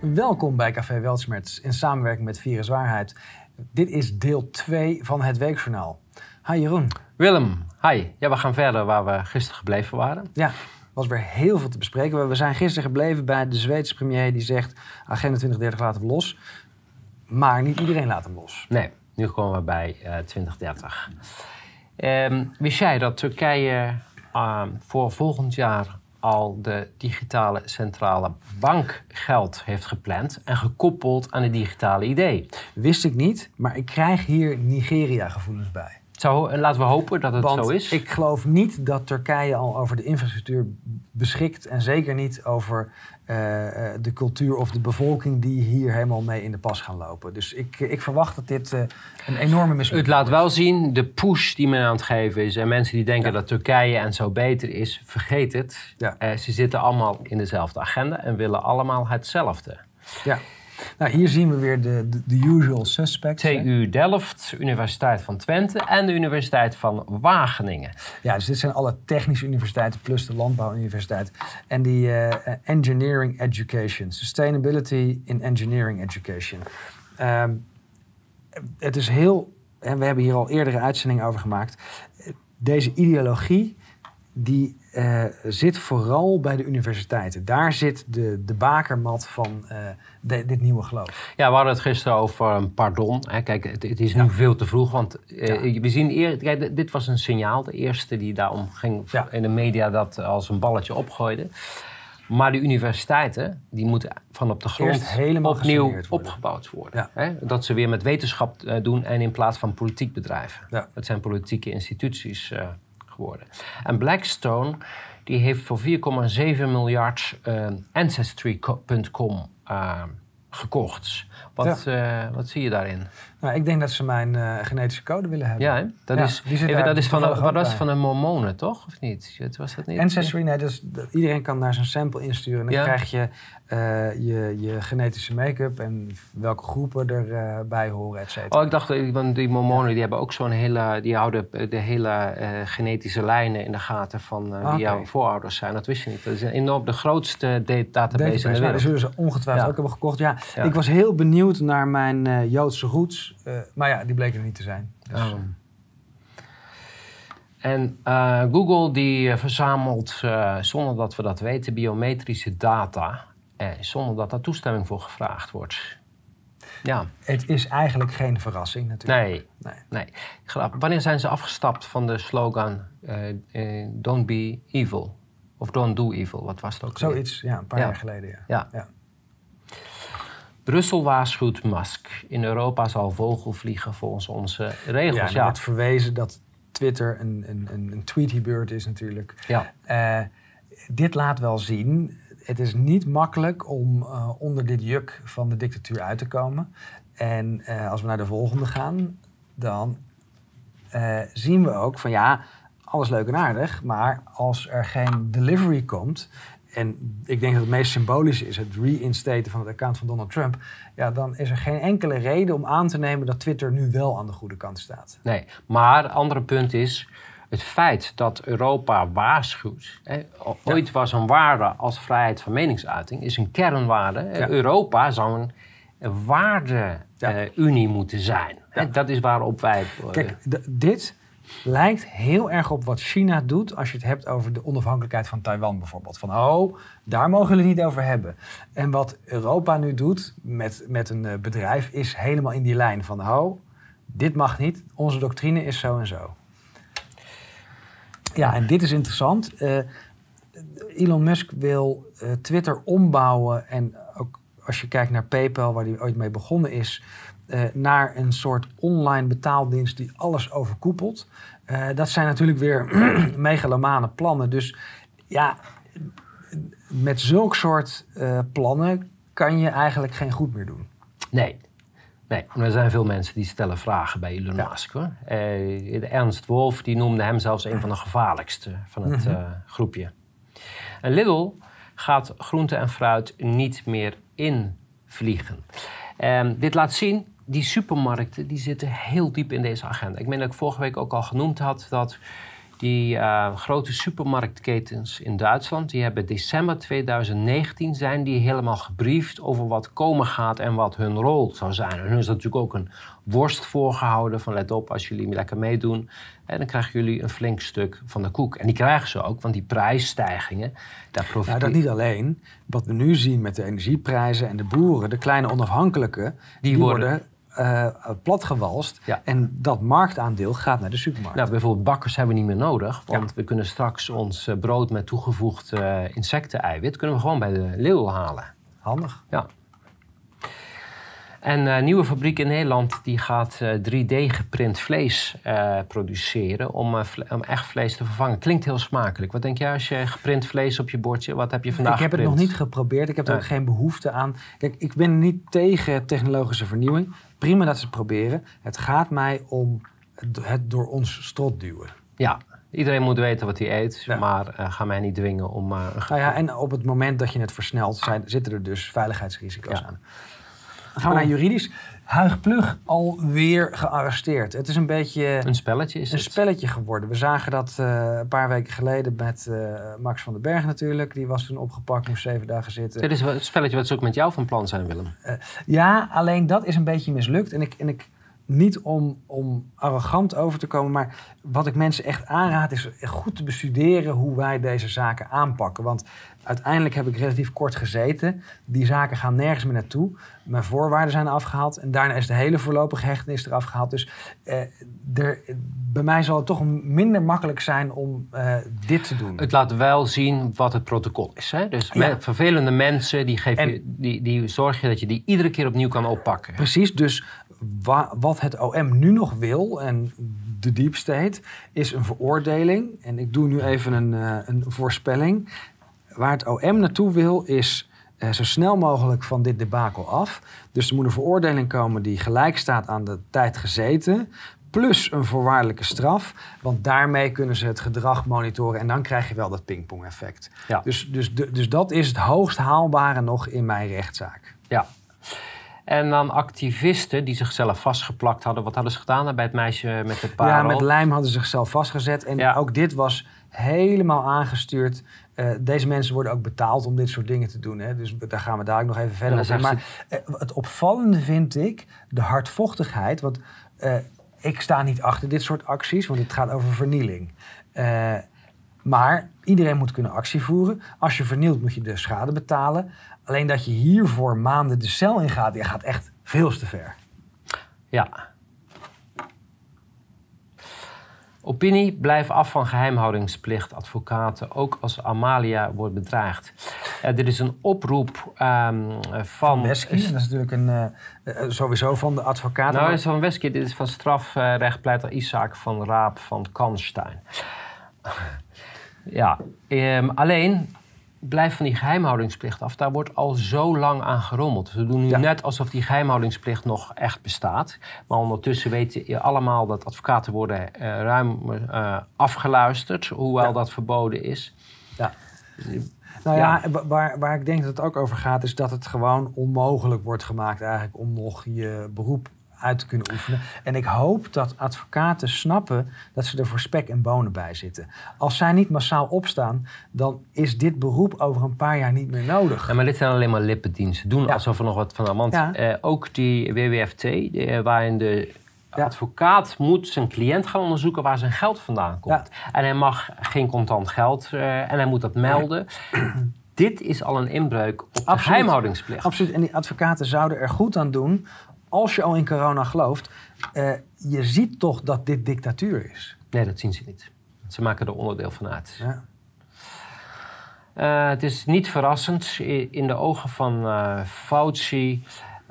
Welkom bij Café Weltschmerz in samenwerking met Virus Waarheid. Dit is deel 2 van het Weekjournaal. Hi Jeroen. Willem, hi. Ja, we gaan verder waar we gisteren gebleven waren. Ja, was weer heel veel te bespreken. We zijn gisteren gebleven bij de Zweedse premier die zegt... Agenda 2030 laten we los. Maar niet iedereen laat hem los. Nee, nu komen we bij uh, 2030. Um, wist jij dat Turkije uh, voor volgend jaar al de digitale centrale bank geld heeft gepland en gekoppeld aan het digitale idee. Wist ik niet, maar ik krijg hier Nigeria-gevoelens bij. Zo, laten we hopen dat het Want zo is. Ik geloof niet dat Turkije al over de infrastructuur beschikt en zeker niet over uh, de cultuur of de bevolking die hier helemaal mee in de pas gaan lopen. Dus ik, ik verwacht dat dit uh, een enorme mislukking Het laat wel zien de push die men aan het geven is. En mensen die denken ja. dat Turkije en zo beter is, vergeet het. Ja. Uh, ze zitten allemaal in dezelfde agenda en willen allemaal hetzelfde. Ja. Nou, hier zien we weer de, de, de usual suspects. TU hè? Delft, Universiteit van Twente en de Universiteit van Wageningen. Ja, dus dit zijn alle technische universiteiten plus de landbouwuniversiteit. En die uh, Engineering Education, Sustainability in Engineering Education. Um, het is heel, en we hebben hier al eerdere uitzendingen over gemaakt. Deze ideologie die uh, zit vooral bij de universiteiten. Daar zit de, de bakermat van uh, de, dit nieuwe geloof. Ja, we hadden het gisteren over een pardon. Hè. Kijk, het, het, is nu ja. veel te vroeg, want uh, ja. we zien eer, kijk, dit was een signaal. De eerste die daarom ging ja. in de media dat als een balletje opgooide. Maar de universiteiten, die moeten van op de grond opnieuw worden. opgebouwd worden. Hè? Dat ze weer met wetenschap doen en in plaats van politiek bedrijven. Het zijn politieke instituties geworden. En Blackstone die heeft voor 4,7 miljard uh, Ancestry.com uh, gekocht. Wat, ja. uh, wat zie je daarin? Nou, ik denk dat ze mijn uh, genetische code willen hebben. Ja, hè? dat ja, is, even, dat is van, wat was van de Mormonen, toch? Of niet? Was dat niet? Ancestry, nee, dus, iedereen kan daar zijn sample insturen. En dan ja. krijg je, uh, je je genetische make-up en welke groepen erbij horen, et cetera. Oh, ik dacht, want die Mormonen die hebben ook zo'n hele, die houden de hele genetische lijnen in de gaten van wie okay. jouw voorouders zijn. Dat wist je niet. Dat is enorm de grootste database, database in de wereld. Nou, dat zullen ze ongetwijfeld ook hebben gekocht. Ja, ik was heel benieuwd naar mijn Joodse roots. Uh, maar ja, die bleken er niet te zijn. Dus, oh. En uh, Google die verzamelt, uh, zonder dat we dat weten, biometrische data. zonder dat daar toestemming voor gevraagd wordt. Ja. Het is eigenlijk geen verrassing natuurlijk. Nee. nee. nee. Wanneer zijn ze afgestapt van de slogan Don't be evil? Of Don't do evil, wat was het ook? Zoiets, ja, een paar ja. jaar geleden. Ja. ja. ja. Brussel waarschuwt Musk. In Europa zal vogel vliegen volgens onze regels. Ja, ja. wordt verwezen dat Twitter een, een, een tweety-beurt is natuurlijk. Ja. Uh, dit laat wel zien, het is niet makkelijk om uh, onder dit juk van de dictatuur uit te komen. En uh, als we naar de volgende gaan, dan zien we ook van ja, alles leuk en aardig, maar als er geen delivery komt en ik denk dat het meest symbolische is het reinstaten van het account van Donald Trump. Ja, dan is er geen enkele reden om aan te nemen dat Twitter nu wel aan de goede kant staat. Nee, maar het andere punt is het feit dat Europa waarschuwt. Hè, ooit ja. was een waarde als vrijheid van meningsuiting, is een kernwaarde. Ja. Europa zou een waarde-unie ja. uh, moeten zijn. Hè, dat is waarop wij. Uh, Kijk, dit lijkt heel erg op wat China doet als je het hebt over de onafhankelijkheid van Taiwan bijvoorbeeld. Van oh, daar mogen we het niet over hebben. En wat Europa nu doet met, met een uh, bedrijf is helemaal in die lijn van oh, dit mag niet, onze doctrine is zo en zo. Ja, en dit is interessant. Uh, Elon Musk wil uh, Twitter ombouwen en ook als je kijkt naar PayPal, waar hij ooit mee begonnen is, uh, naar een soort online betaaldienst die alles overkoepelt. Uh, dat zijn natuurlijk weer megalomane plannen. Dus ja, met zulk soort uh, plannen kan je eigenlijk geen goed meer doen. Nee. Nee, er zijn veel mensen die stellen vragen bij Elon ja. Musk. Hoor. Ernst Wolf die noemde hem zelfs een van de gevaarlijkste van het mm -hmm. uh, groepje. En Lidl gaat groente en fruit niet meer invliegen. Um, dit laat zien die supermarkten die zitten heel diep in deze agenda. Ik meen dat ik vorige week ook al genoemd had dat Die uh, grote supermarktketens in Duitsland, die hebben december 2019 zijn die helemaal gebriefd over wat komen gaat en wat hun rol zou zijn. En hun is natuurlijk ook een worst voorgehouden van let op, als jullie lekker meedoen, en dan krijgen jullie een flink stuk van de koek. En die krijgen ze ook, want die prijsstijgingen, daar profiteren... Nou, dat niet alleen. Wat we nu zien met de energieprijzen en de boeren, de kleine onafhankelijke, die, worden uh, platgewalst. En dat marktaandeel gaat naar de supermarkt. Nou, bijvoorbeeld bakkers hebben we niet meer nodig. Want we kunnen straks ons eh, brood met toegevoegd uh, insecten-eiwit... kunnen we gewoon bij de leeuw halen. Handig. Ja. En een nieuwe fabriek in Nederland die gaat 3D-geprint vlees produceren om, om, echt vlees te vervangen. Klinkt heel smakelijk. Wat denk jij als je geprint vlees op je bordje, wat heb je vandaag Ik heb het nog niet geprobeerd. Ik heb er ook geen behoefte aan. Kijk, ik ben niet tegen technologische vernieuwing. Prima dat ze het proberen. Het gaat mij om het door ons strot duwen. Ja, iedereen moet weten wat hij eet, maar uh, ga mij niet dwingen om... Uh, nou ja, en op het moment dat je het versnelt, zijn, zitten er dus veiligheidsrisico's aan. Gaan we naar juridisch. Huig Plug alweer gearresteerd. Het is een beetje... Een spelletje is Een spelletje geworden. We zagen dat uh, een paar weken geleden met uh, Max van den Berg natuurlijk. Die was toen opgepakt, moest zeven dagen zitten. Dit is het spelletje wat ze ook met jou van plan zijn, Willem. Uh, ja, alleen dat is een beetje mislukt. En ik, en ik niet om, om arrogant over te komen, maar wat ik mensen echt aanraad is goed te bestuderen hoe wij deze zaken aanpakken. Want uiteindelijk heb ik relatief kort gezeten. Die zaken gaan nergens meer naartoe. Mijn voorwaarden zijn afgehaald en daarna is de hele voorlopige hechtenis eraf gehaald. Dus eh, er, bij mij zal het toch minder makkelijk zijn om eh, dit te doen. Het laat wel zien wat het protocol is. Hè? Dus met vervelende mensen, die, geef je, die, die zorg je dat je die iedere keer opnieuw kan oppakken. Precies, dus wat het OM nu nog wil, en de deep state, is een veroordeling. En ik doe nu even een, uh, een voorspelling. Waar het OM naartoe wil, is uh, zo snel mogelijk van dit debakel af. Dus er moet een veroordeling komen die gelijk staat aan de tijd gezeten. Plus een voorwaardelijke straf. Want daarmee kunnen ze het gedrag monitoren. En dan krijg je wel dat pingpong-effect. Ja. Dus, dus, dus dat is het hoogst haalbare nog in mijn rechtszaak. Ja, en dan activisten die zichzelf vastgeplakt hadden. Wat hadden ze gedaan bij het meisje met de parel? Ja, met lijm hadden ze zichzelf vastgezet. En ook dit was helemaal aangestuurd. Uh, deze mensen worden ook betaald om dit soort dingen te doen. Hè? Dus daar gaan we daar nog even verder op. Maar uh, het opvallende vind ik de hardvochtigheid. Want uh, ik sta niet achter dit soort acties, want het gaat over vernieling. maar iedereen moet kunnen actie voeren. Als je vernielt, moet je de schade betalen. Alleen dat je hiervoor maanden de cel in gaat, je gaat echt veel te ver. Ja. Opinie, blijf af van geheimhoudingsplicht, advocaten, ook als Amalia wordt bedreigd. Uh, dit is een oproep um, van... Van Wesky, dat is natuurlijk een, uh, uh, sowieso van de advocaten. Nou, dit is van Wesky, dit is van strafrechtpleiter Isaac van Raap van Kanstein. ja, um, alleen blijf van die geheimhoudingsplicht af. Daar wordt al zo lang aan gerommeld. We doen nu net alsof die geheimhoudingsplicht nog echt bestaat. Maar ondertussen weten je allemaal dat advocaten worden uh, ruim uh, afgeluisterd, hoewel dat verboden is. Ja. Nou ja, waar, waar ik denk dat het ook over gaat, is dat het gewoon onmogelijk wordt gemaakt eigenlijk om nog je beroep uit te kunnen oefenen. En ik hoop dat advocaten snappen dat ze er voor spek en bonen bij zitten. Als zij niet massaal opstaan, dan is dit beroep over een paar jaar niet meer nodig. Ja, maar dit zijn alleen maar lippendiensten. Doen alsof er nog wat van ja. eh, ook die WWFT, die, waarin de advocaat moet zijn cliënt gaan onderzoeken waar zijn geld vandaan komt. En hij mag geen contant geld uh, en hij moet dat melden. Dit is al een inbreuk op de geheimhoudingsplicht. Absoluut. En die advocaten zouden er goed aan doen als je al in corona gelooft, uh, je ziet toch dat dit dictatuur is. Nee, dat zien ze niet. Ze maken er onderdeel van uit. Ja. Uh, het is niet verrassend in de ogen van uh, Fauci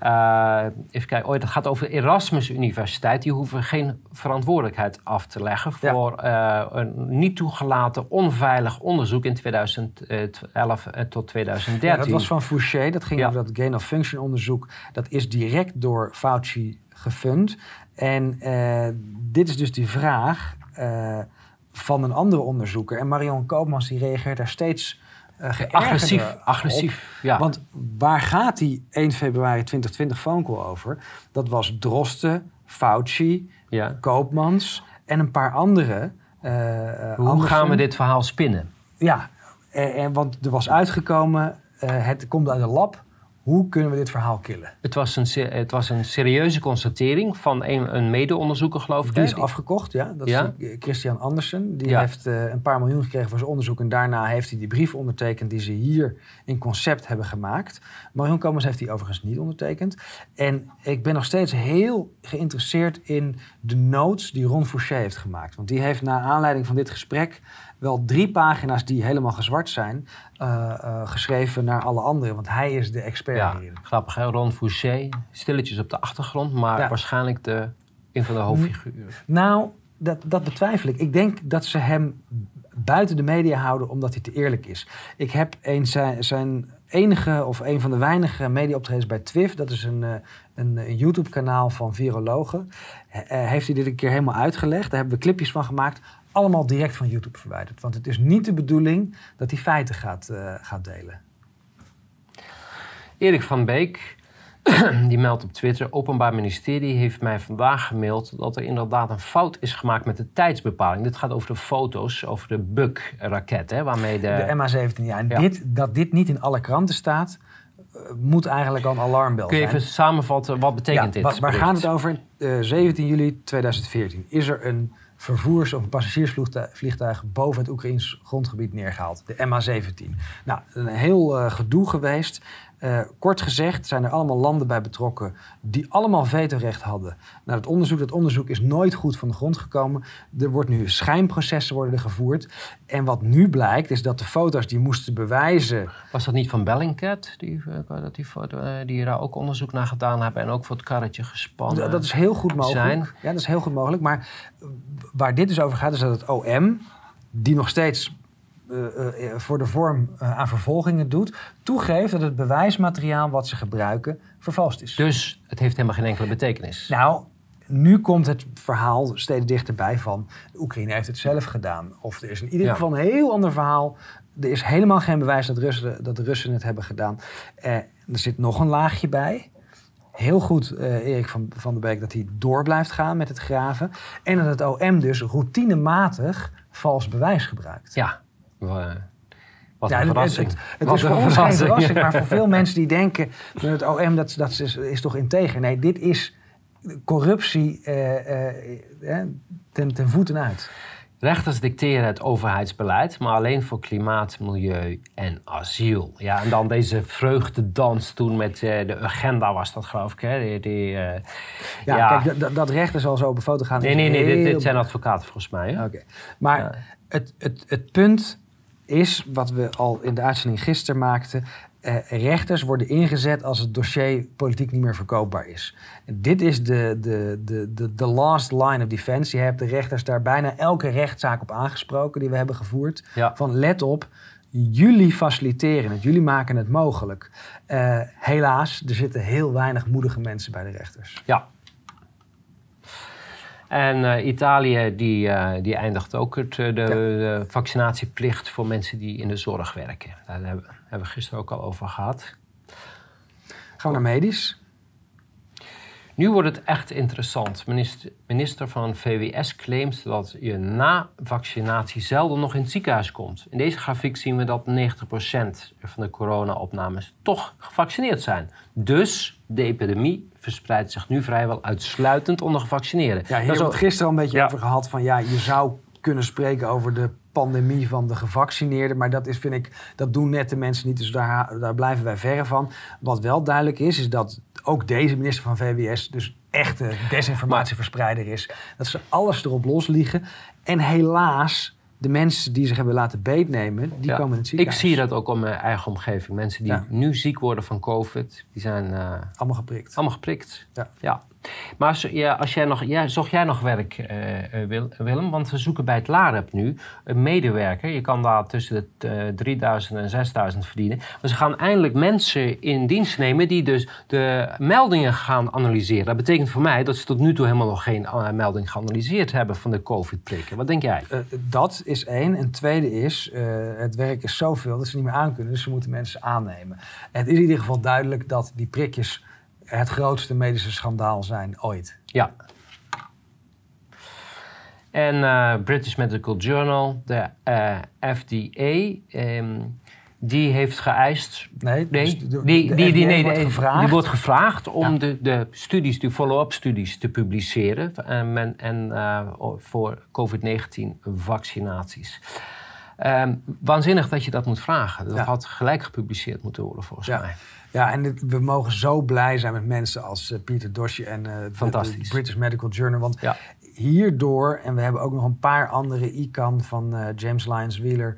uh, even kijken, oh, dat gaat over Erasmus Universiteit. Die hoeven geen verantwoordelijkheid af te leggen voor uh, een niet toegelaten onveilig onderzoek in 2011 eh, tot 2013. Ja, dat was van Fouché, dat ging over dat gain of function onderzoek. Dat is direct door Fauci gefund. En uh, dit is dus die vraag van een andere onderzoeker. En Marion Koopmans die reageert daar steeds agressief. agressief ja. Want waar gaat die 1 februari 2020 phone call over? Dat was Drosten, Fauci, ja. Koopmans en een paar andere Hoe gaan we dit verhaal spinnen? Ja, en, want er was uitgekomen, het komt uit de lab. Hoe kunnen we dit verhaal killen? Het was een, het was een serieuze constatering van een, een mede-onderzoeker, geloof ik. Die is afgekocht, ja. Dat is Christian Andersen. Die heeft uh, een paar miljoen gekregen voor zijn onderzoek. En daarna heeft hij die brief ondertekend die ze hier in concept hebben gemaakt. Marion Komers heeft die overigens niet ondertekend. En ik ben nog steeds heel geïnteresseerd in de notes die Ron Fouché heeft gemaakt. Want die heeft na aanleiding van dit gesprek wel drie pagina's die helemaal gezwart zijn, uh, uh, geschreven naar alle anderen. Want hij is de expert ja, hierin. Grappig, hè? Ron Fouché, stilletjes op de achtergrond, maar waarschijnlijk de, een van de hoofdfiguren. Nou, dat, dat betwijfel ik. Ik denk dat ze hem buiten de media houden omdat hij te eerlijk is. Ik heb een, zijn, zijn enige of een van de weinige mediaoptredens bij TWIF. Dat is een, eh, een, een YouTube-kanaal van virologen. heeft hij dit een keer helemaal uitgelegd. Daar hebben we clipjes van gemaakt allemaal direct van YouTube verwijderd. Want het is niet de bedoeling dat hij feiten gaat, uh, gaat delen. Erik van Beek, die meldt op Twitter... Openbaar Ministerie heeft mij vandaag gemaild... dat er inderdaad een fout is gemaakt met de tijdsbepaling. Dit gaat over de foto's, over de Buk-raket, waarmee de... De MH17, ja. En Dit, dat dit niet in alle kranten staat... Eh, moet eigenlijk al een alarmbel Kun je even samenvatten, wat betekent ja, dit? Waar gaat het over? Uh, eh, 17 juli 2014 is er een vervoers- of passagiersvliegtuig boven het Oekraïns grondgebied neergehaald. De MH17. Nou, een heel uh, gedoe geweest. Uh, kort gezegd zijn er allemaal landen bij betrokken die allemaal vetorecht hadden. Nou, het onderzoek, dat onderzoek is nooit goed van de grond gekomen. Er wordt nu schijnprocessen worden er gevoerd. En wat nu blijkt is dat de foto's die moesten bewijzen... Was dat niet van Bellingcat, die, eh, dat die, foto, die daar ook onderzoek naar gedaan hebben en ook voor het karretje gespannen Dat, dat is heel goed mogelijk. Zijn. Ja, dat is heel goed mogelijk. Maar waar dit dus over gaat is dat het OM, die nog steeds voor de vorm aan vervolgingen doet, toegeeft dat het bewijsmateriaal wat ze gebruiken vervalst is. Dus het heeft helemaal geen enkele betekenis. Nou, nu komt het verhaal steeds dichterbij van de Oekraïne heeft het zelf gedaan. Of er is in ieder geval een heel ander verhaal. Er is helemaal geen bewijs dat, Russen, dat de Russen het hebben gedaan. Eh, er zit nog een laagje bij. Heel goed, uh, Erik van, van der Beek, dat hij door blijft gaan met het graven. En dat het OM dus routinematig vals bewijs gebruikt. Ja, wat een verrassing. Het, het, is voor ons geen verrassing, maar voor veel mensen die denken... dat het OM dat, dat is, is toch integer. Nee, dit is corruptie uh, ten, ten voeten uit. Rechters dicteren het overheidsbeleid, maar alleen voor klimaat, milieu en asiel. Ja, en dan deze vreugdedans toen met de agenda was dat geloof ik. Hè? Die, die ja, ja, kijk, dat rechter zal zo op foto gaan. Nee, nee, nee, dit, zijn advocaten volgens mij. Oké, maar het, het, het punt is, wat we al in de uitzending gisteren maakten... Eh, rechters worden ingezet als het dossier politiek niet meer verkoopbaar is. En dit is de, de, de, de, de last line of defense. Je hebt de rechters daar bijna elke rechtszaak op aangesproken die we hebben gevoerd. Van let op, jullie faciliteren het, jullie maken het mogelijk. Uh, helaas, er zitten heel weinig moedige mensen bij de rechters. Ja, en uh, Italië die, uh, die eindigt ook het, de, de, vaccinatieplicht voor mensen die in de zorg werken. Daar hebben, hebben we gisteren ook al over gehad. Gaan we naar medisch? Nu wordt het echt interessant. Minister, minister van VWS claimt dat je na vaccinatie zelden nog in het ziekenhuis komt. In deze grafiek zien we dat 90% van de corona-opnames toch gevaccineerd zijn. Dus de epidemie verspreidt zich nu vrijwel uitsluitend onder gevaccineerden. Ja, hier hebben we het gisteren al een beetje over gehad van ja, je zou kunnen spreken over de pandemie van de gevaccineerden. Maar dat is, vind ik, dat doen net de mensen niet. Dus daar, daar blijven wij verre van. Wat wel duidelijk is, is dat ook deze minister van VWS dus echte desinformatieverspreider is. Dat ze alles erop losliegen. En helaas de mensen die zich hebben laten beetnemen, die komen in het ziekenhuis. Ik zie dat ook om mijn eigen omgeving. Mensen die nu ziek worden van COVID, die zijn... Uh, allemaal geprikt. Allemaal geprikt, ja. ja. Maar als, ja, als jij nog, ja, zocht jij nog werk, uh, Willem? Want we zoeken bij het LAREP nu een medewerker. Je kan daar tussen de 3000 en 6000 verdienen. Maar ze gaan eindelijk mensen in dienst nemen die dus de meldingen gaan analyseren. Dat betekent voor mij dat ze tot nu toe helemaal nog geen melding geanalyseerd hebben van de COVID-prikken. Wat denk jij? dat is één. En tweede is, het werk is zoveel dat ze niet meer aankunnen. Dus ze moeten mensen aannemen. het is in ieder geval duidelijk dat die prikjes het grootste medische schandaal zijn ooit. Ja. En British Medical Journal, de FDA, ehm, die heeft geëist. Nee, nee dus die, die, die, nee, wordt gevraagd. die wordt gevraagd om de, de studies, de follow-up studies te publiceren. En, en, en voor COVID-19 vaccinaties. Um, waanzinnig dat je dat moet vragen. Dat had gelijk gepubliceerd moeten worden, volgens ja. mij. Ja, en we mogen zo blij zijn met mensen als uh, Pieter Dosje en uh, de, British Medical Journal. Want hierdoor, en we hebben ook nog een paar andere ICAN van uh, James Lyons Wheeler,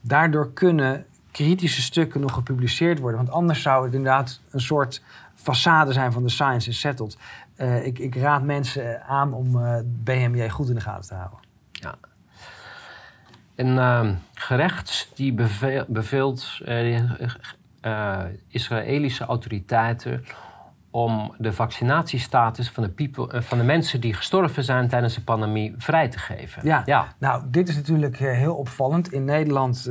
daardoor kunnen kritische stukken nog gepubliceerd worden. Want anders zou het inderdaad een soort façade zijn van de science is settled. ik, ik, raad mensen aan om BMJ goed in de gaten te houden. Ja. Een uh, gerecht die beveel, beveelt uh, uh, Israëlische autoriteiten om de vaccinatiestatus van de, people, van de mensen die gestorven zijn tijdens de pandemie vrij te geven. Ja, ja. nou, dit is natuurlijk heel opvallend. In Nederland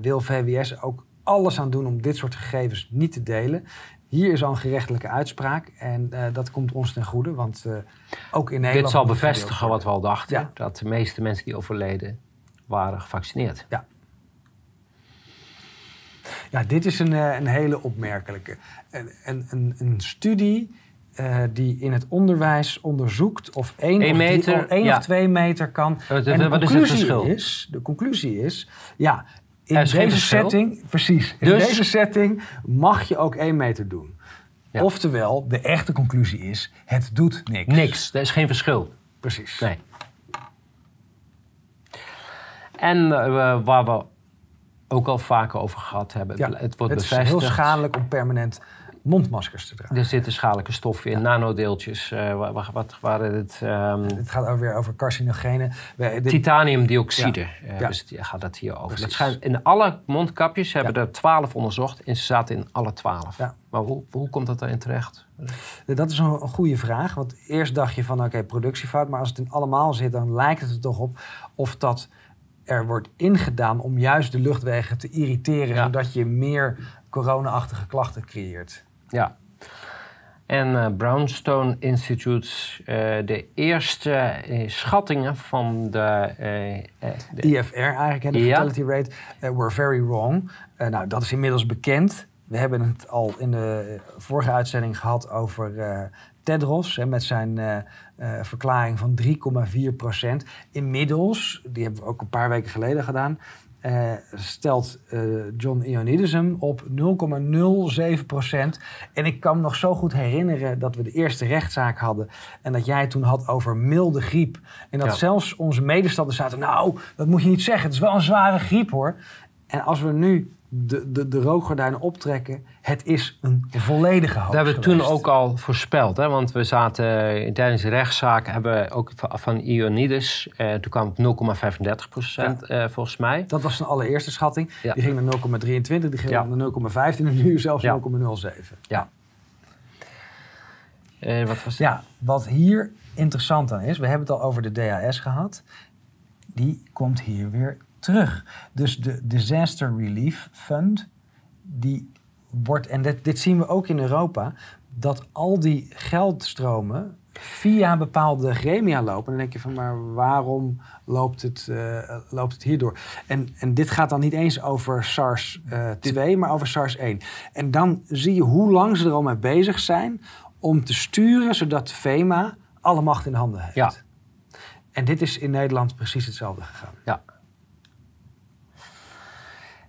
wil VWS ook alles aan doen om dit soort gegevens niet te delen. Hier is al een gerechtelijke uitspraak en uh, dat komt ons ten goede, want uh, ook in Nederland... Dit zal bevestigen wat we al dachten, ja. dat de meeste mensen die overleden waren gevaccineerd. Ja. Ja, dit is een, een hele opmerkelijke. Een, een, een studie uh, die in het onderwijs onderzoekt of één, Eén of, meter, drie, of, één ja. of twee meter kan. Uh, en de wat is het conclusie verschil? is, de conclusie is, ja, in deze verschil. setting, precies, in Dus- deze setting mag je ook één meter doen. Ja. Oftewel, de echte conclusie is, het doet niks. Niks, er is geen verschil. Precies. Nee. En eh, waar we ook al vaker over gehad hebben, Ja, het wordt het is heel schadelijk om permanent mondmaskers te dragen. Er zitten schadelijke stoffen in, nanodeeltjes. eh, wa- wa- wat waren het? ehm, Het gaat ook weer over carcinogenen. Titaniumdioxide Ja. eh, Ja. dus die gaat het hier over. Dat schijnt, in alle mondkapjes hebben er twaalf onderzocht en ze zaten in alle twaalf. Ja. Maar hoe, hoe komt dat daarin terecht? Dat is een, een goede vraag. Want eerst dacht je van oké, productiefout. Maar als het in allemaal zit, dan lijkt het er toch op of dat er wordt ingedaan om juist de luchtwegen te irriteren. Ja. Zodat je meer corona-achtige klachten creëert. Ja. En eh, Brownstone Institute, eh, de eerste eh, schattingen van de, de IFR eigenlijk, hè, de Ja. fatality rate, were very wrong. Nou, dat is inmiddels bekend. We hebben het al in de vorige uitzending gehad over Tedros hè, met zijn eh, eh, verklaring van 3,4 procent. Inmiddels, die hebben we ook een paar weken geleden gedaan, eh, stelt John Ioannidis hem op 0,07 procent. En ik kan me nog zo goed herinneren dat we de eerste rechtszaak hadden en dat jij toen had over milde griep. En dat Ja. zelfs onze medestanders zaten, nou, dat moet je niet zeggen, het is wel een zware griep hoor. En als we nu de, de, de rookgordijnen optrekken, het is een volledige hoogte. Dat hebben we toen ook al voorspeld. Hè? Want we zaten eh, tijdens de rechtszaak hebben we ook van, van Ioannidis. eh, toen kwam het 0,35 procent eh, volgens mij. Dat was zijn allereerste schatting. Ja. Die ging naar 0,23, die ging Ja. naar 0,15 en nu zelfs Ja. 0,07. Ja. Eh, wat was Ja, wat hier interessant aan is, we hebben het al over de DAS gehad. Die komt hier weer terug. Dus de Disaster Relief Fund, die wordt, en dit, dit zien we ook in Europa, dat al die geldstromen via bepaalde gremia lopen. En dan denk je van, maar waarom loopt het, eh, loopt het hierdoor? En, en dit gaat dan niet eens over SARS-2, maar over SARS-1. En dan zie je hoe lang ze er al mee bezig zijn om te sturen, zodat FEMA alle macht in handen heeft. Ja. En dit is in Nederland precies hetzelfde gegaan. Ja.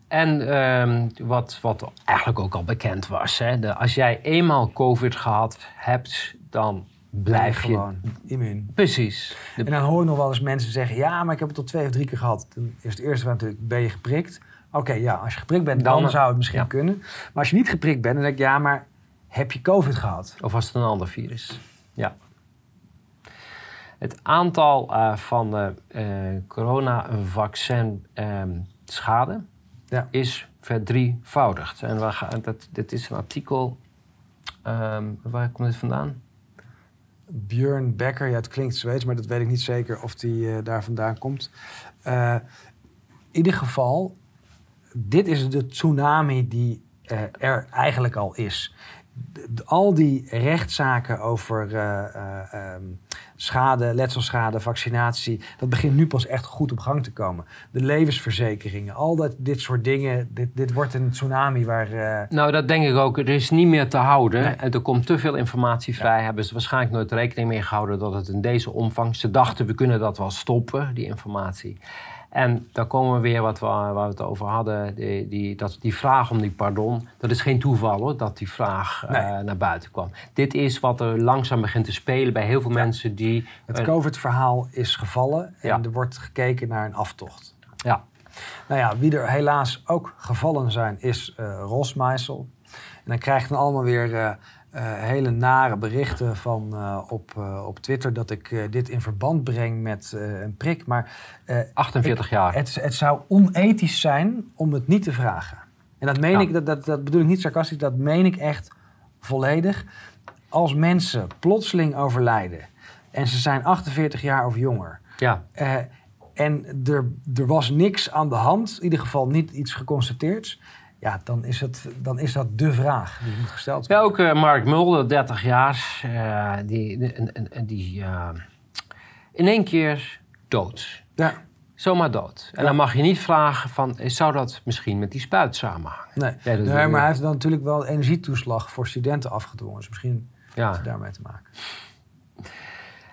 En ehm, wat, wat eigenlijk ook al bekend was. Hè, de, als jij eenmaal COVID gehad hebt, dan blijf je... gewoon immuun. Precies. De- En dan hoor ik nog wel eens mensen zeggen: Ja, maar ik heb het tot twee of drie keer gehad. Dan is het eerste natuurlijk: Ben je geprikt? Oké, ja, als je geprikt bent, dan, Dan, zou het misschien ja. kunnen. Maar als je niet geprikt bent, dan denk ik: Ja, maar heb je COVID gehad? Of was het een ander virus? Ja. Het aantal eh, van de eh coronavaccin ehm, schade Ja. is verdrievoudigd. En we gaan, dat, dit is een artikel. ehm, waar komt dit vandaan? Björn Becker, ja, het klinkt Zweeds, maar dat weet ik niet zeker of die eh, daar vandaan komt. Eh, in ieder geval, dit is de tsunami die eh, er eigenlijk al is. Al die rechtszaken over eh, eh, ehm, schade, letselschade, vaccinatie, dat begint nu pas echt goed op gang te komen. De levensverzekeringen, al dat, dit soort dingen, dit, dit wordt een tsunami waar... Uh... Nou, dat denk ik ook. Er is niet meer te houden. En er komt te veel informatie vrij. Hebben ze waarschijnlijk nooit rekening mee gehouden dat het in deze omvang... Ze dachten, we kunnen dat wel stoppen, die informatie. En dan komen we weer wat we, waar we het over hadden. Die, die, dat, die vraag om die pardon. Dat is geen toeval hoor, dat die vraag eh, naar buiten kwam. Dit is wat er langzaam begint te spelen bij heel veel mensen die. Het COVID-verhaal is gevallen en er wordt gekeken naar een aftocht. Ja. Nou ja, wie er helaas ook gevallen zijn, is uh, Rosmeisel. En dan krijgt dan allemaal weer. Uh, hele nare berichten van, uh, op, uh, op Twitter dat ik dit in verband breng met een prik. Maar 48 ik, jaar. Het, het zou onethisch zijn om het niet te vragen. En dat meen ik, dat, dat, dat bedoel ik niet sarcastisch, dat meen ik echt volledig. Als mensen plotseling overlijden en ze zijn 48 jaar of jonger. Ja. en er, er was niks aan de hand, in ieder geval niet iets geconstateerd ja, dan is, het, dan is dat de vraag die moet gesteld worden. Ja, ook uh, Mark Mulder, 30 jaar, uh, die, die, die uh, in één keer dood. Ja. Zomaar dood. En dan mag je niet vragen van, zou dat misschien met die spuit samenhangen? Nee, nee maar hij heeft dan natuurlijk wel energietoeslag voor studenten afgedwongen. Dus misschien ja. heeft het daarmee te maken.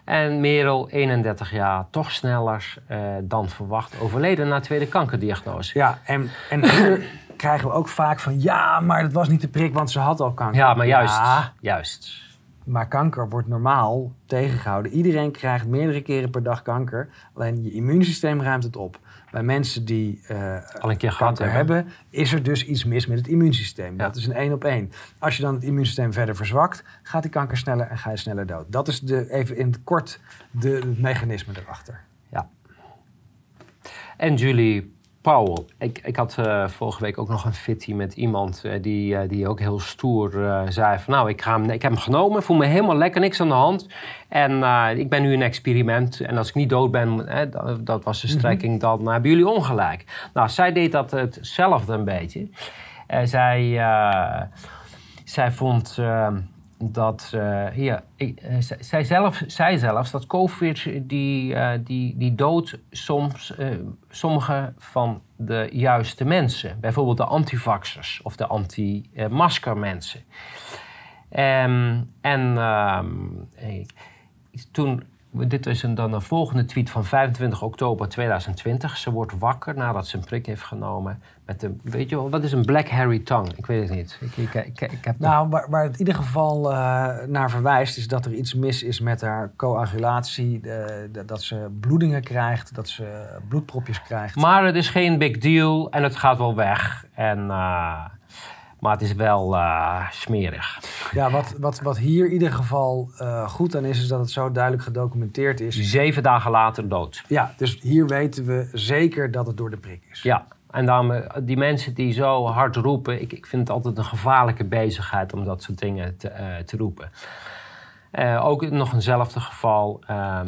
En Merel, 31 jaar, toch sneller dan verwacht, overleden na tweede kankerdiagnose. Ja, en, en krijgen we ook vaak van ja, maar dat was niet de prik, want ze had al kanker. Ja, maar juist. juist. Maar kanker wordt normaal tegengehouden. Iedereen krijgt meerdere keren per dag kanker. Alleen je immuunsysteem ruimt het op. Bij mensen die uh, al een keer kanker hebben, is er dus iets mis met het immuunsysteem. Dat is een één op één. Als je dan het immuunsysteem verder verzwakt, gaat die kanker sneller en ga je sneller dood. Dat is de, even in het kort de, het mechanisme erachter. Ja. En Julie Powell. Ik, ik had uh, vorige week ook nog een fitty met iemand uh, die, uh, die ook heel stoer zei van... nou, ik, ga hem, ik heb hem genomen, voel me helemaal lekker, niks aan de hand. En ik ben nu een experiment en als ik niet dood ben, dat, dat, was de mhm. strekking, dan hebben jullie ongelijk. Nou, zij deed dat hetzelfde een beetje. zij, zij vond dat uh, ja, ik, uh, zij, zelf, zij zelfs dat COVID die, uh, die, die dood soms sommige van de juiste mensen. Bijvoorbeeld de antivaxers of de anti-maskermensen. Um, en ehm, toen dit is een, dan een volgende tweet van 25 oktober 2020. Ze wordt wakker nadat ze een prik heeft genomen. Met de, weet je wel, wat is een black hairy tongue? Ik weet het niet. Ik, ik, ik, ik heb nou, waar, waar, het in ieder geval uh, naar verwijst... is dat er iets mis is met haar coagulatie. De, de, dat ze bloedingen krijgt, dat ze bloedpropjes krijgt. Maar het is geen big deal en het gaat wel weg. En... Uh, maar het is wel uh, smerig. Ja, wat, wat, wat hier in ieder geval uh, goed aan is, is dat het zo duidelijk gedocumenteerd is. Zeven dagen later dood. Ja, dus hier weten we zeker dat het door de prik is. Ja, en daarom, eh, die mensen die zo hard roepen, ik, ik vind het altijd een gevaarlijke bezigheid om dat soort dingen te, uh, te roepen. Ook nog eenzelfde geval, ehm,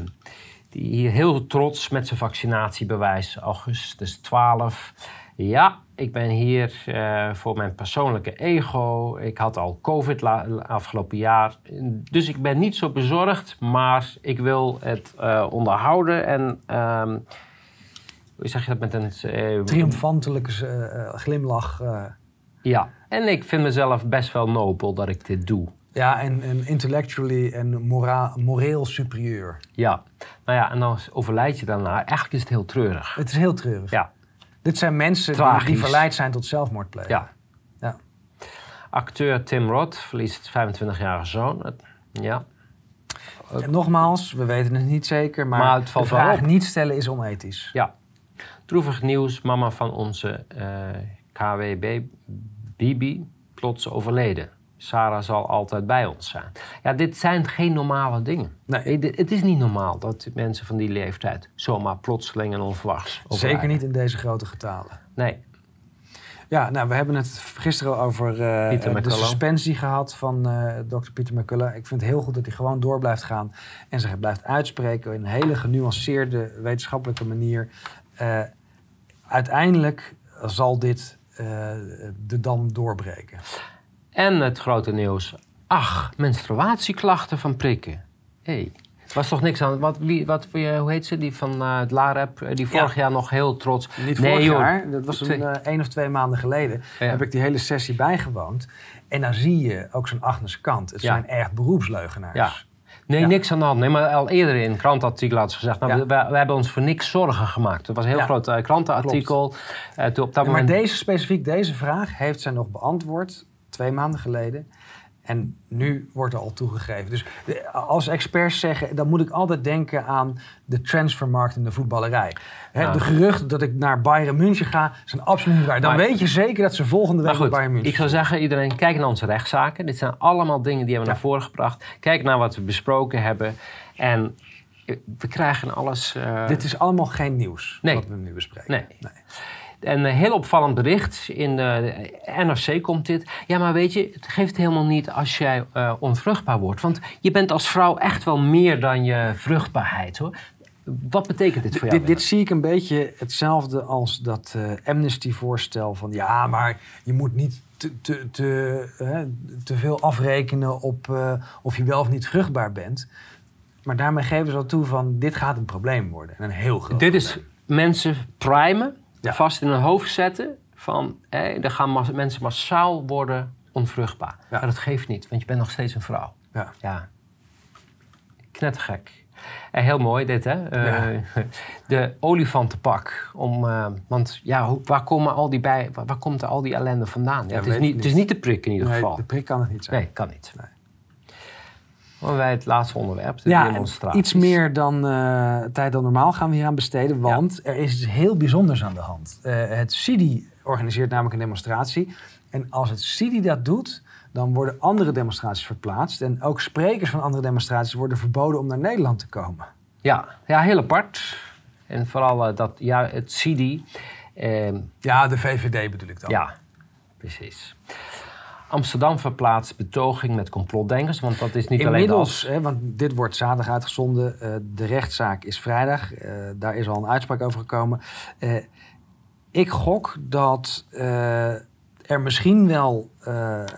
die hier heel trots met zijn vaccinatiebewijs, augustus 12. Ja, ik ben hier uh, voor mijn persoonlijke ego. Ik had al COVID afgelopen jaar. Dus ik ben niet zo bezorgd, maar ik wil het uh, onderhouden. En um, hoe zeg je dat met een... Uh, Triomfantelijke glimlach. Ja, en ik vind mezelf best wel nobel dat ik dit doe. Ja, en, en intellectually en mora moreel superieur. Ja, nou ja, en dan overlijd je daarna. Eigenlijk is het heel treurig. Het is heel treurig. Ja. Dit zijn mensen die, die, verleid zijn tot zelfmoordplegen. Ja. ja. Acteur Tim Roth verliest 25-jarige zoon. Ja. En nogmaals, we weten het niet zeker, maar, maar het valt de vraag niet stellen is onethisch. Ja. Droevig nieuws, mama van onze uh, KWB, Bibi, plots overleden. Sarah zal altijd bij ons zijn. Ja, dit zijn geen normale dingen. Nee. Het is niet normaal dat mensen van die leeftijd zomaar plotseling en onverwachts Zeker niet in deze grote getalen. Nee. Ja, nou, we hebben het gisteren over uh, de suspensie gehad van uh, dokter Pieter McCullough. Ik vind het heel goed dat hij gewoon door blijft gaan en zich blijft uitspreken in een hele genuanceerde wetenschappelijke manier. Uh, uiteindelijk zal dit de dam doorbreken. En het grote nieuws. Ach, menstruatieklachten van prikken. Hé, hey, was toch niks aan. Wat, wie, wat, hoe heet ze? Die van uh, het LAREP, die vorig jaar nog heel trots. Niet vorig jaar, dat was een, uh, één of twee maanden geleden. Heb ik die hele sessie bijgewoond. En dan zie je ook zo'n Agnes Kant. Het zijn echt beroepsleugenaars. Ja. Nee, niks aan de hand. Nee, maar al eerder in een krantartikel had ze gezegd... Nou, we, hebben ons voor niks zorgen gemaakt. Het was een heel groot uh, krantenartikel. Uh, op dat moment... Maar deze specifiek, deze vraag heeft zij nog beantwoord... twee maanden geleden. En nu wordt er al toegegeven. Dus als experts zeggen, dan moet ik altijd denken aan de transfermarkt in de voetballerij. De geruchten dat ik naar Bayern München ga, zijn absoluut niet waar. Dan weet je zeker dat ze volgende week bij Bayern München Ik zou zeggen, iedereen, kijk naar onze rechtszaken. Dit zijn allemaal dingen die hebben we naar voren gebracht. Kijk naar wat we besproken hebben. En we krijgen alles... Uh... Dit is allemaal geen nieuws, wat we nu bespreken. nee. nee. Een heel opvallend bericht. In de NRC komt dit. Ja, maar weet je, het geeft helemaal niet als jij uh, onvruchtbaar wordt. Want je bent als vrouw echt wel meer dan je vruchtbaarheid hoor. Wat betekent dit voor jou? Dit, dit zie ik een beetje hetzelfde als dat uh, Amnesty-voorstel van ja, maar je moet niet te, te, te, te veel afrekenen op uh, of je wel of niet vruchtbaar bent. Maar daarmee geven ze al toe van dit gaat een probleem worden. En een heel groot Dit is mensen primen vast in hun hoofd zetten van hé, er gaan mensen massaal worden onvruchtbaar. Ja. Maar dat geeft niet, want je bent nog steeds een vrouw. Ja. ja. Knettergek. En heel mooi dit, hè? Uh, de olifantenpak. Om, uh, want ja, waar, komen al die bij, waar, waar komt al die ellende vandaan? Ja, het, is niet, het is niet de prik in ieder nee, geval. de prik kan het niet zijn. Nee, kan niet. Nee. Wij het laatste onderwerp, de ja, Iets meer dan uh, tijd dan normaal gaan we hier aan besteden. Want er is iets heel bijzonders aan de hand. Uh, het CIDI organiseert namelijk een demonstratie. En als het CIDI dat doet, dan worden andere demonstraties verplaatst. En ook sprekers van andere demonstraties worden verboden om naar Nederland te komen. Ja, ja heel apart. En vooral uh, dat, ja, het CIDI. Ehm, ja, de VVD bedoel ik dan. Ja, precies. Amsterdam verplaatst betoging met complotdenkers, want dat is niet Inmiddels, alleen dat. want dit wordt zaterdag uitgezonden. Uh, de rechtszaak is vrijdag. Uh, daar is al een uitspraak over gekomen. Uh, ik gok dat er misschien wel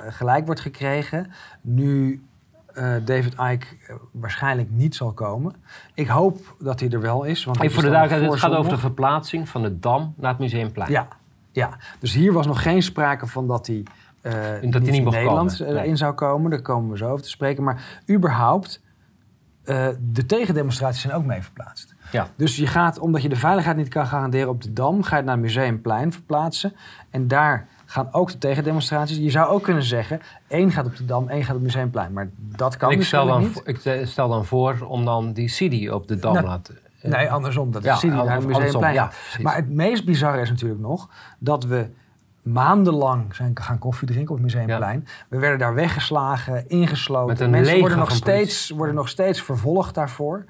gelijk wordt gekregen nu David Icke waarschijnlijk niet zal komen. Ik hoop dat hij er wel is. Want voor de duidelijkheid, het gaat over de verplaatsing van de Dam naar het Museumplein. Ja, ja, dus hier was nog geen sprake van dat hij uh, dat niet, niet in Nederland eh, in zou komen. Daar komen we zo over te spreken. Maar überhaupt, uh, de tegendemonstraties zijn ook mee verplaatst. Ja. Dus je gaat, omdat je de veiligheid niet kan garanderen op de Dam, ga je naar het Museumplein verplaatsen. En daar gaan ook de tegendemonstraties. Je zou ook kunnen zeggen, één gaat op de Dam, één gaat op het Museumplein. Maar dat kan ik stel dan, niet. Ik stel dan voor om dan die CD op de Dam nou, laten... Nee, andersom. Dat de CD naar het Museumplein ja, Maar het meest bizarre is natuurlijk nog dat we maandenlang zijn gaan koffie drinken op het Museumplein. We werden daar weggeslagen, ingesloten. Mensen worden nog, steeds, worden nog steeds vervolgd daarvoor.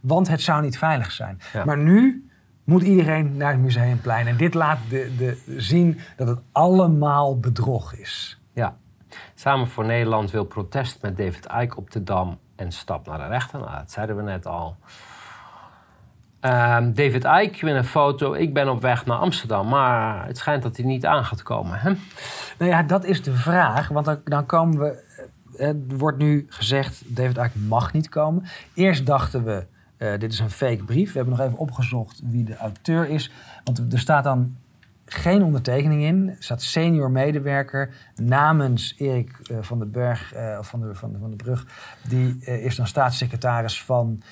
Want het zou niet veilig zijn. Maar nu moet iedereen naar het Museumplein. En dit laat de, de, zien dat het allemaal bedrog is. Ja. Samen voor Nederland wil protest met David Icke op de Dam en stap naar de rechter. Nou, dat zeiden we net al. Ehm, David Icke met een foto. Ik ben op weg naar Amsterdam, maar het schijnt dat hij niet aan gaat komen. Hè? Nou ja, dat is de vraag. Want dan, komen we. Eh, er wordt nu gezegd: David Icke mag niet komen. Eerst dachten we. Uh, dit is een fake brief. We hebben nog even opgezocht wie de auteur is. Want er staat dan geen ondertekening in. Er staat senior medewerker namens Erik van den Berg, uh, van, de, van, de, van de Brug. Die is dan staatssecretaris van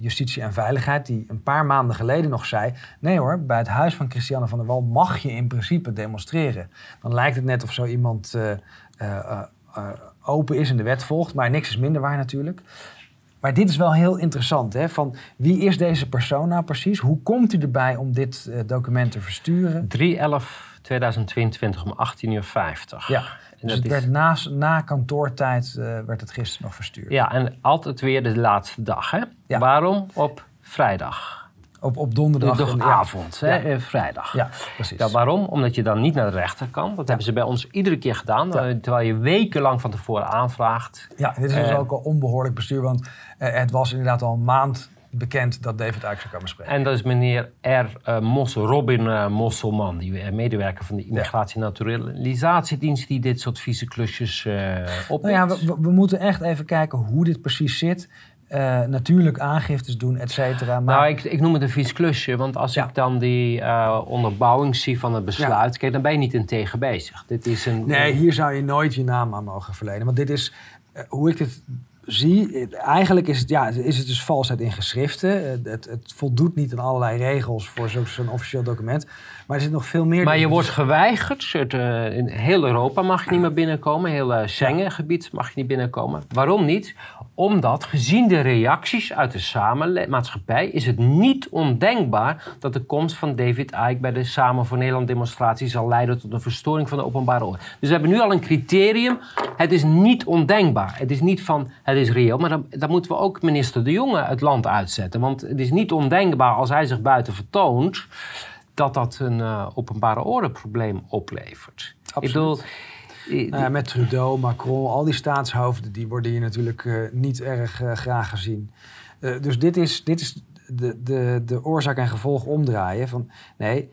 Justitie en Veiligheid, die een paar maanden geleden nog zei: nee hoor, bij het huis van Christiane van der Wal mag je in principe demonstreren. Dan lijkt het net of zo iemand uh, open is en de wet volgt, maar niks is minder waar natuurlijk. Maar dit is wel heel interessant. Hè? Van wie is deze persoon nou precies? Hoe komt u erbij om dit document te versturen? 3-11-2022 om 18.50 uur. Ja. Dus het werd na, na kantoortijd uh, werd het gisteren nog verstuurd. Ja, en altijd weer de laatste dag. Hè? Ja. Waarom? Op vrijdag. Op, op donderdag. Donderdagavond, ja. hè? Ja. vrijdag. Ja, precies. Ja, waarom? Omdat je dan niet naar de rechter kan. Dat hebben ze bij ons iedere keer gedaan. Terwijl je wekenlang van tevoren aanvraagt. Ja, dit is dus ook al onbehoorlijk bestuur. Want uh, het was inderdaad al een maand bekend dat David Icke zou komen spreken. En dat is meneer R. Uh, Mossel, Robin uh, Mosselman, die uh, medewerker van de Immigratie- en Naturalisatiedienst, die dit soort vieze klusjes uh, Nou ja, we, we, moeten echt even kijken hoe dit precies zit. uh, natuurlijk aangiftes doen, et cetera. Maar... Nou, ik, ik noem het een vies klusje, want als ik dan die uh, onderbouwing zie van het besluit, kijk, dan ben je niet in tegen bezig. Dit is een, nee, hier zou je nooit je naam aan mogen verlenen. Want dit is, uh, hoe ik het zie, eigenlijk is het, ja, is het dus valsheid in geschriften. Het, het voldoet niet aan allerlei regels voor zo'n officieel document. Maar er zit nog veel meer... Maar je wordt geweigerd. in heel Europa mag je niet meer binnenkomen. Heel Schengengebied mag je niet binnenkomen. Waarom niet? Omdat, gezien de reacties uit de samenmaatschappij, is het niet ondenkbaar dat de komst van David Icke bij de Samen voor Nederland demonstratie zal leiden tot een verstoring van de openbare orde. Dus we hebben nu al een criterium. Het is niet ondenkbaar. Het is niet van het is reëel, maar dan, dan moeten we ook minister De Jonge het land uitzetten. Want het is niet ondenkbaar als hij zich buiten vertoont dat dat een uh, openbare ordeprobleem oplevert. Absoluut. Ik bedoel, nou met Trudeau, Macron, al die staatshoofden, die worden hier natuurlijk uh, niet erg uh, graag gezien. Dus dit is, dit is de, de, de oorzaak en gevolg omdraaien van nee,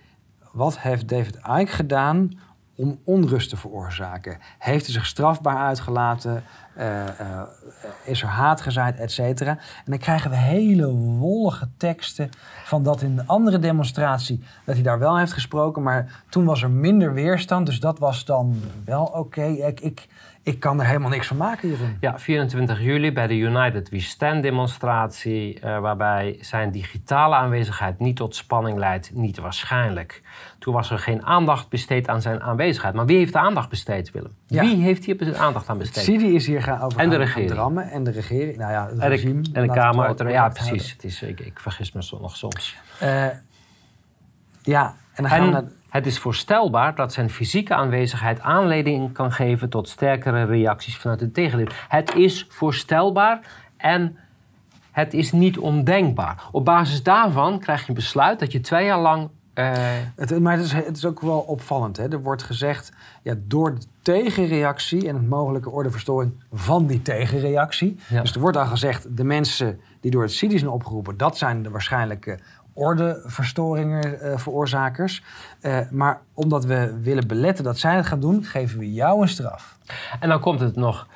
wat heeft David Icke gedaan om onrust te veroorzaken? Heeft hij zich strafbaar uitgelaten? Uh, uh, is er haat gezaaid, et cetera? En dan krijgen we hele wollige teksten van dat in de andere demonstratie dat hij daar wel heeft gesproken, maar toen was er minder weerstand, dus dat was dan wel oké. Ik, ik, ik kan er helemaal niks van maken hierin. Ja, 24 juli bij de United We Stand demonstratie, uh, waarbij zijn digitale aanwezigheid niet tot spanning leidt, niet waarschijnlijk. Toen was er geen aandacht besteed aan zijn aanwezigheid. Maar wie heeft de aandacht besteed, Willem? Wie heeft hier aandacht aan besteed? Sidi is hier gaan over en de regering. drammen en de regering. Nou ja, het en de. En de Kamer. Ja, precies. Het is, ik, ik vergis me nog soms. Uh, ja, en dan gaan we naar het is voorstelbaar dat zijn fysieke aanwezigheid aanleiding kan geven tot sterkere reacties vanuit het tegendeel. Het is voorstelbaar en het is niet ondenkbaar. Op basis daarvan krijg je een besluit dat je twee jaar lang. Uh... Het, maar het is, het is, ook wel opvallend. Hè? Er wordt gezegd, ja, door de tegenreactie en het mogelijke ordeverstoring van die tegenreactie. Dus er wordt al gezegd, de mensen die door het CIDI zijn opgeroepen, dat zijn de waarschijnlijke ordeverstoringen uh, veroorzakers. Uh, maar omdat we willen beletten dat zij het gaan doen, geven we jou een straf. En dan komt het nog.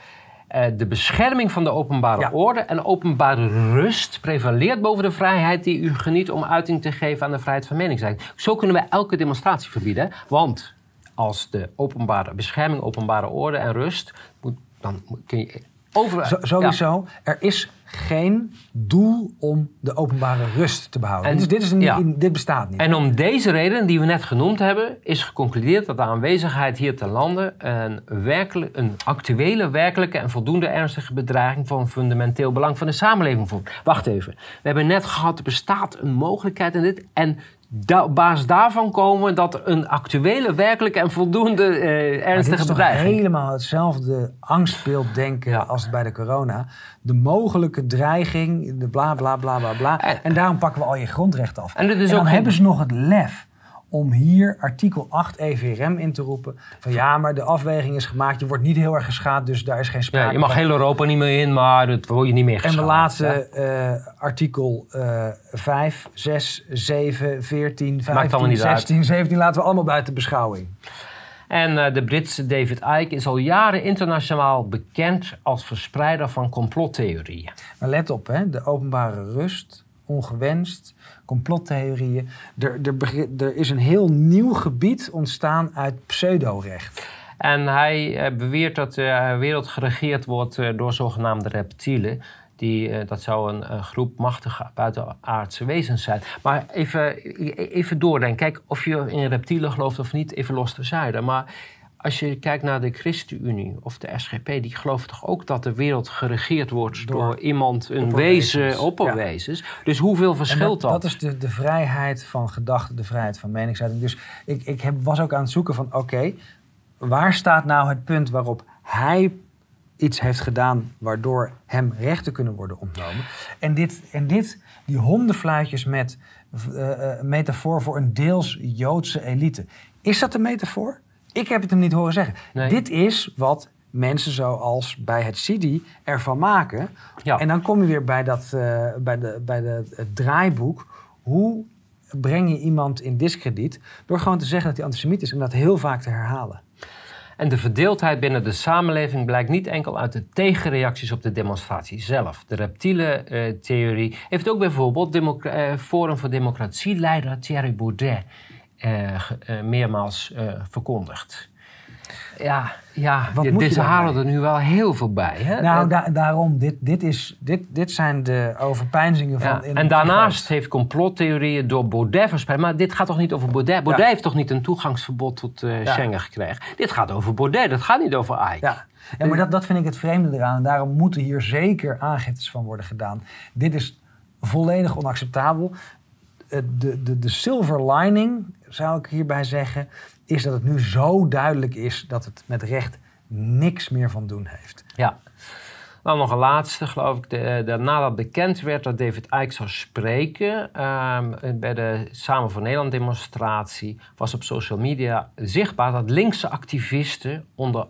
Uh, de bescherming van de openbare orde en openbare rust prevaleert boven de vrijheid die u geniet om uiting te geven aan de vrijheid van meningsuiting. Zo kunnen we elke demonstratie verbieden. Want als de openbare bescherming, openbare orde en rust, moet, dan kun je sowieso. Er is geen doel om de openbare rust te behouden. En, dus dit, is een, dit bestaat niet. En om deze reden die we net genoemd hebben, is geconcludeerd dat de aanwezigheid hier te landen een, werkelijk, een actuele, werkelijke en voldoende ernstige bedreiging van fundamenteel belang van de samenleving vormt. Wacht even. We hebben net gehad, er bestaat een mogelijkheid in dit. En op basis daarvan komen dat een actuele, werkelijke en voldoende uh, ernstige bedreiging. Is helemaal hetzelfde angstbeeld denken als bij de corona. De mogelijke dreiging, de bla bla bla bla bla. En, daarom pakken we al je grondrechten af. En, en dan hebben ze nog het lef om hier artikel 8 EVRM in te roepen. Van ja, maar de afweging is gemaakt. Je wordt niet heel erg geschaad, dus daar is geen sprake ja, Je mag heel Europa niet meer in, maar dat word je niet meer geschaad. En we laten uh, artikel uh, 5, 6, 7, 14, 15, 16, uit. 17... laten we allemaal buiten beschouwing. En uh, de Britse David Icke is al jaren internationaal bekend als verspreider van complottheorieën. Maar let op, hè, de openbare rust, ongewenst, complottheorieën. Er, er, er is een heel nieuw gebied ontstaan uit pseudorecht. En hij uh, beweert dat de wereld geregeerd wordt uh, door zogenaamde reptielen. Die, dat zou een groep machtige buitenaardse wezens zijn. Maar even, even doordenken. Kijk, of je in reptielen gelooft of niet, even los terzijde. Maar als je kijkt naar de ChristenUnie of de SGP, die geloven toch ook dat de wereld geregeerd wordt door, iemand, een wezen, opperwezens. Dus hoeveel verschilt dat, dat? Dat is de, de vrijheid van gedachte, de vrijheid van meningsuiting. Dus ik, ik heb, was ook aan het zoeken van, oké, waar staat nou het punt waarop hij iets heeft gedaan waardoor hem rechten kunnen worden ontnomen? En dit, en dit die hondenfluitjes met uh, metafoor voor een deels Joodse elite. Is dat een metafoor? Ik heb het hem niet horen zeggen. Dit is wat mensen zoals bij het CD ervan maken. Ja. En dan kom je weer bij, dat, uh, bij, de, bij de, het draaiboek. Hoe breng je iemand in discrediet? Door gewoon te zeggen dat hij antisemiet is en dat heel vaak te herhalen. En de verdeeldheid binnen de samenleving blijkt niet enkel uit de tegenreacties op de demonstratie zelf. De reptiele uh, theorie heeft ook bijvoorbeeld uh, Forum voor Democratie-leider Thierry Baudet meermaals verkondigd. Ja, ja Wat dit, ze halen er nu wel heel veel bij. Hè? Nou, da daarom, dit, dit, is, dit, dit zijn de overpeinzingen van... Ja, en daarnaast heeft complottheorieën door Baudet verspreid. Maar dit gaat toch niet over Baudet? Baudet heeft toch niet een toegangsverbod tot uh, Schengen gekregen? Dit gaat over Baudet, dat gaat niet over Ike. Ja. Ja, maar dat, dat vind ik het vreemde eraan. En daarom moeten hier zeker aangiftes van worden gedaan. Dit is volledig onacceptabel. Eh, de, de, de silver lining, zou ik hierbij zeggen is dat het nu zo duidelijk is dat het met recht niks meer van doen heeft. Ja. Dan nog een laatste, geloof ik. De, de, nadat bekend werd dat David Icke zou spreken ehm, bij de Samen voor Nederland demonstratie, was op social media zichtbaar dat linkse activisten onder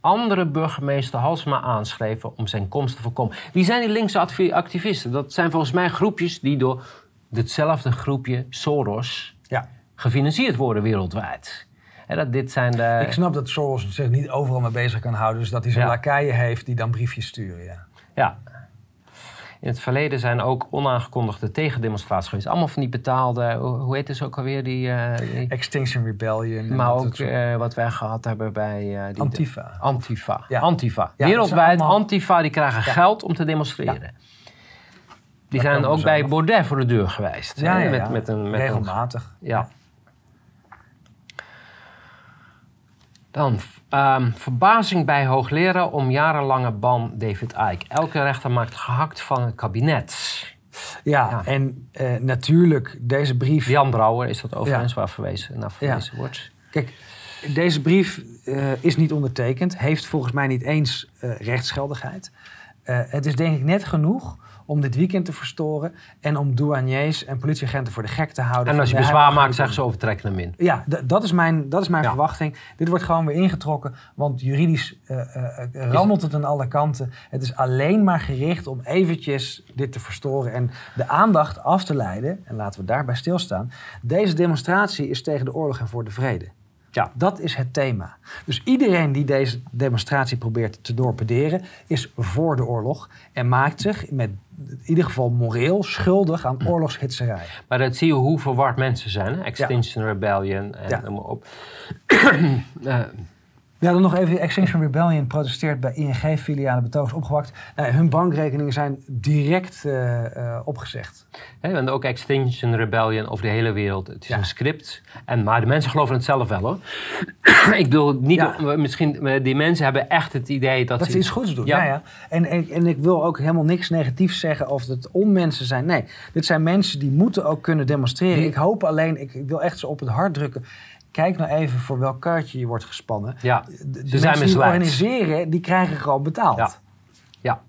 andere burgemeester Halsma aanschreven om zijn komst te voorkomen. Wie zijn die linkse activisten? Dat zijn volgens mij groepjes die door hetzelfde groepje Soros ja gefinancierd worden wereldwijd. En dat dit zijn de... Ik snap dat Soros zich niet overal mee bezig kan houden. Dus dat hij zijn ja. lakeien heeft die dan briefjes sturen. Ja. ja. In het verleden zijn ook onaangekondigde tegendemonstraties geweest. Allemaal van die betaalde, hoe heet het ook alweer? Die, uh, Extinction Rebellion. Maar ook uh, wat wij gehad hebben bij... Uh, die Antifa. Antifa. Ja. Antifa. Wereldwijd, Antifa, die krijgen geld om te demonstreren. Die zijn ook bij Baudet voor de deur geweest. Ja, ja, met, met een, met Regelmatig. ja. Dan um, verbazing bij hoogleraar om jarenlange ban David Icke. Elke rechter maakt gehakt van het kabinet. Ja, en uh, natuurlijk deze brief... Jan Brouwer is dat overigens waar verwezen, naar verwezen wordt. Kijk, deze brief uh, is niet ondertekend. Heeft volgens mij niet eens uh, rechtsgeldigheid. het is denk ik net genoeg om dit weekend te verstoren en om douaniers en politieagenten voor de gek te houden. En als je bezwaar maakt, zeggen ze overtrekken hem in. Ja, dat is mijn, dat is mijn verwachting. Dit wordt gewoon weer ingetrokken, want juridisch uh, uh, rammelt het aan alle kanten. Het is alleen maar gericht om eventjes dit te verstoren en de aandacht af te leiden. En laten we daarbij stilstaan. Deze demonstratie is tegen de oorlog en voor de vrede. Ja. Dat is het thema. Dus iedereen die deze demonstratie probeert te dorpederen, is voor de oorlog en maakt zich met in ieder geval moreel schuldig aan oorlogshitserij. Maar dat zie je hoe verward mensen zijn. Hè? Extinction Rebellion en ja. noem maar op. uh, Ja, dan nog even. Extinction Rebellion protesteert bij ING-filialen betogers opgewakt. Nou, hun bankrekeningen zijn direct uh, uh, opgezegd. en ook Extinction Rebellion over de hele wereld. Het is een script. En, maar de mensen geloven het zelf wel hoor. ik bedoel, niet, ja. misschien, die mensen hebben echt het idee dat, dat ze, iets goeds doen. Ja. ja, En, en, en, ik wil ook helemaal niks negatiefs zeggen of het onmensen zijn. Nee, dit zijn mensen die moeten ook kunnen demonstreren. Ik hoop alleen, ik wil echt zo op het hart drukken kijk nou even voor welk kaartje je wordt gespannen. Ja, de, de mensen die organiseren, die krijgen gewoon betaald. Ja. ja.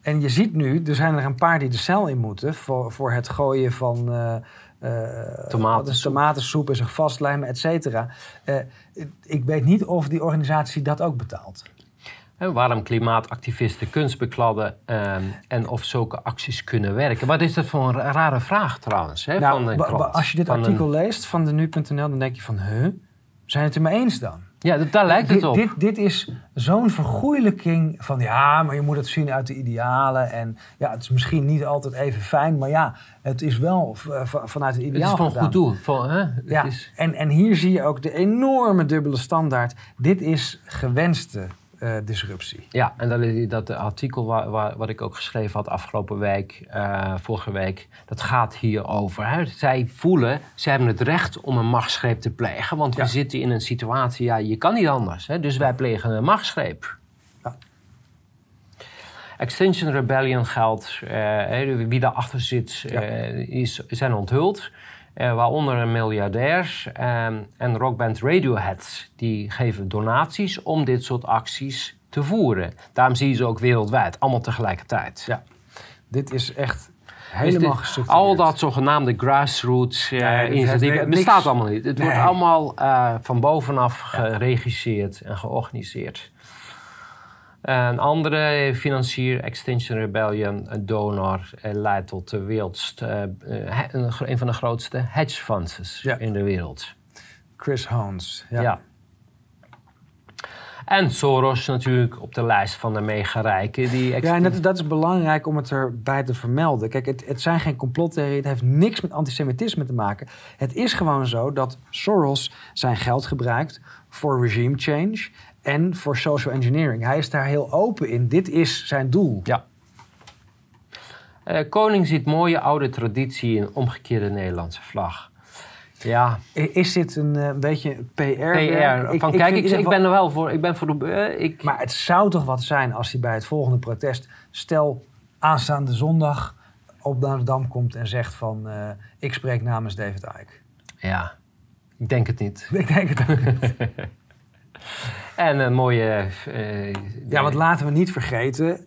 En je ziet nu, er zijn er een paar die de cel in moeten voor, voor het gooien van uh, uh, tomatensoep. tomatensoep en zich vastlijmen, et cetera. Uh, ik weet niet of die organisatie dat ook betaalt waarom klimaatactivisten kunst bekladden ehm, en of zulke acties kunnen werken. Wat is dat voor een rare vraag trouwens? Hè, nou, van krant, als je dit artikel leest van de nu.nl, dan denk je van, huh, zijn het er mee eens dan? Ja, daar lijkt het op. Dit, dit is zo'n vergoeilijking van ja, maar je moet het zien uit de idealen. En ja, het is misschien niet altijd even fijn, maar ja, het is wel vanuit het ideaal. Het is van goed doel. Van, hè? Ja, is... en, en hier zie je ook de enorme dubbele standaard. Dit is gewenste uh, disruptie. Ja, en dat, dat artikel waar, waar, wat ik ook geschreven had afgelopen week, uh, vorige week, dat gaat hierover. Hè. Zij voelen, ze hebben het recht om een machtsgreep te plegen, want we zitten in een situatie, ja, je kan niet anders. Hè, dus wij plegen een machtsgreep. Ja. Extinction Rebellion geldt, uh, wie daarachter zit, is, zijn onthuld. Uh, waaronder miljardairs um, en rockband Radiohead. Die geven donaties om dit soort acties te voeren. Daarom zie je ze ook wereldwijd, allemaal tegelijkertijd. Ja, dit is echt helemaal dit, Al dat zogenaamde grassroots uh, initiatieven, het bestaat allemaal niet. Het wordt allemaal uh, van bovenaf geregisseerd en georganiseerd. Een andere financier, Extinction Rebellion, een donor, eh, leidt tot de wereldst, uh, een van de grootste hedge funds in de wereld. Chris Hans, ja. ja. En Soros natuurlijk op de lijst van de megarijken. Die Ja, en dat, dat, is belangrijk om het erbij te vermelden. Kijk, het, het zijn geen complottheorieën. Het heeft niks met antisemitisme te maken. Het is gewoon zo dat Soros zijn geld gebruikt voor regime change en voor social engineering. Hij is daar heel open in. Dit is zijn doel. Ja. Uh, koning ziet mooie oude traditie in omgekeerde Nederlandse vlag. Ja. Is dit een, uh, beetje PR? PR. Van, kijk, ik, ik, ben er wel voor. Ik ben voor de. Uh, ik... Maar het zou toch wat zijn als hij bij het volgende protest, stel aanstaande zondag, op naar de Dam komt en zegt van, ik spreek namens David Icke. Ja, ik denk het niet. Ik denk het ook niet. en een mooie. ja, want laten we niet vergeten,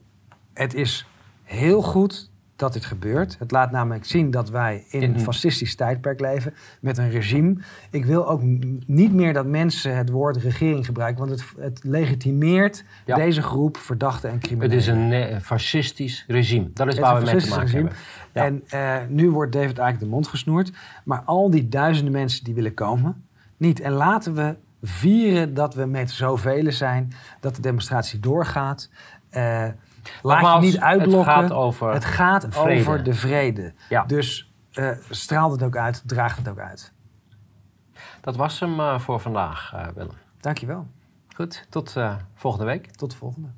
het is heel goed dat dit gebeurt. Het laat namelijk zien dat wij in een fascistisch tijdperk leven met een regime. Ik wil ook niet meer dat mensen het woord regering gebruiken, want het, het legitimeert deze groep verdachten en criminelen. Het is een eh, fascistisch regime. Dat is waar we mee te maken regime. hebben. En uh, nu wordt David eigenlijk de mond gesnoerd. Maar al die duizenden mensen die willen komen, niet. En laten we vieren dat we met zoveel zijn, dat de demonstratie doorgaat. Uh, Laat je niet uitblokken. Het gaat over, het gaat over de vrede. Ja. Dus uh, straalt het ook uit, draagt het ook uit. Dat was hem uh, voor vandaag, Willem. Dankjewel. Goed, tot volgende week. Tot de volgende.